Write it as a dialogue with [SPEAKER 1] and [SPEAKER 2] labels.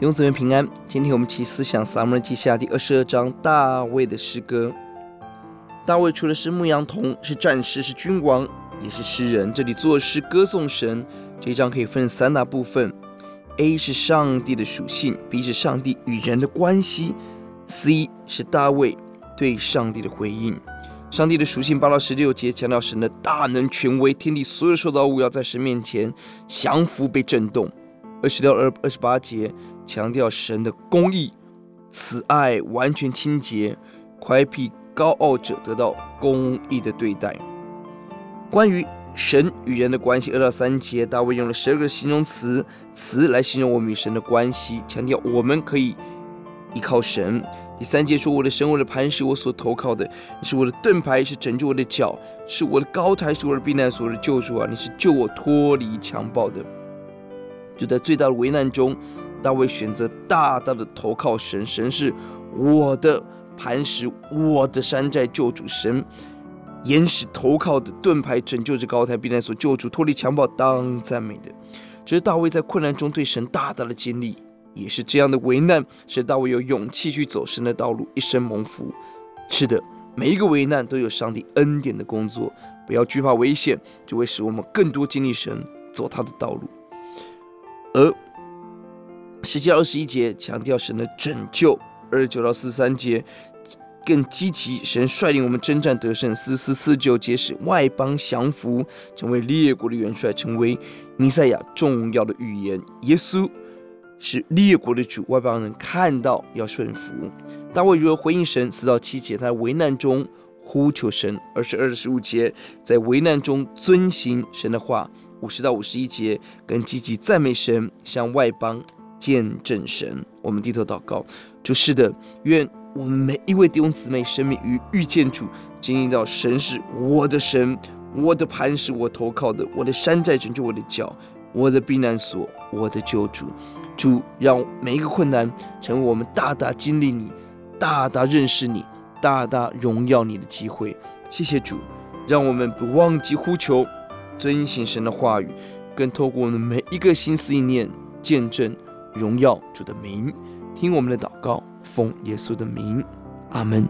[SPEAKER 1] 弟兄姊妹平安，今天我们一起思想撒母耳记下第二十二章大卫的诗歌。大卫除了是牧羊童，是战士，是君王，也是诗人。这里作诗歌颂神。这一章可以分三大部分：A 是上帝的属性，B 是上帝与人的关系，C 是大卫对上帝的回应。上帝的属性八到十六节强调神的大能权威，天地所有受造物要在神面前降服被震动。二十六二二十八节强调神的公义、慈爱、完全清洁，乖僻高傲者得到公义的对待。关于神与人的关系，二到三节大卫用了十二个形容词词来形容我们与神的关系，强调我们可以依靠神。第三节说：“我的神，我的磐石，我所投靠的，你是我的盾牌，是拯救我的脚，是我的高台，是我的避难所，我的救主啊！你是救我脱离强暴的。”就在最大的危难中，大卫选择大大的投靠神。神是我的磐石，我的山寨，救主神，岩石投靠的盾牌，拯救着高台避难所，救主脱离强暴，当赞美的。这是大卫在困难中对神大大的经历，也是这样的危难，使大卫有勇气去走神的道路，一生蒙福。是的，每一个危难都有上帝恩典的工作，不要惧怕危险，就会使我们更多经历神，走他的道路。而十七二十一节强调神的拯救，二十九到四十三节更积极，神率领我们征战得胜。四四四九节使外邦降服，成为列国的元帅，成为弥赛亚重要的预言。耶稣是列国的主，外邦人看到要顺服。大卫如何回应神？四到七节他在危难中呼求神，二十二十五节在危难中遵行神的话。五十到五十一节，跟积极赞美神，向外邦见证神。我们低头祷告，主是的，愿我们每一位弟兄姊妹生命与遇见主，经历到神是我的神，我的磐石，我投靠的，我的山寨拯救我的脚，我的避难所，我的救主。主让每一个困难成为我们大大经历你、大大认识你、大大荣耀你的机会。谢谢主，让我们不忘记呼求。遵行神的话语，更透过我们每一个心思意念，见证荣耀主的名，听我们的祷告，奉耶稣的名，阿门。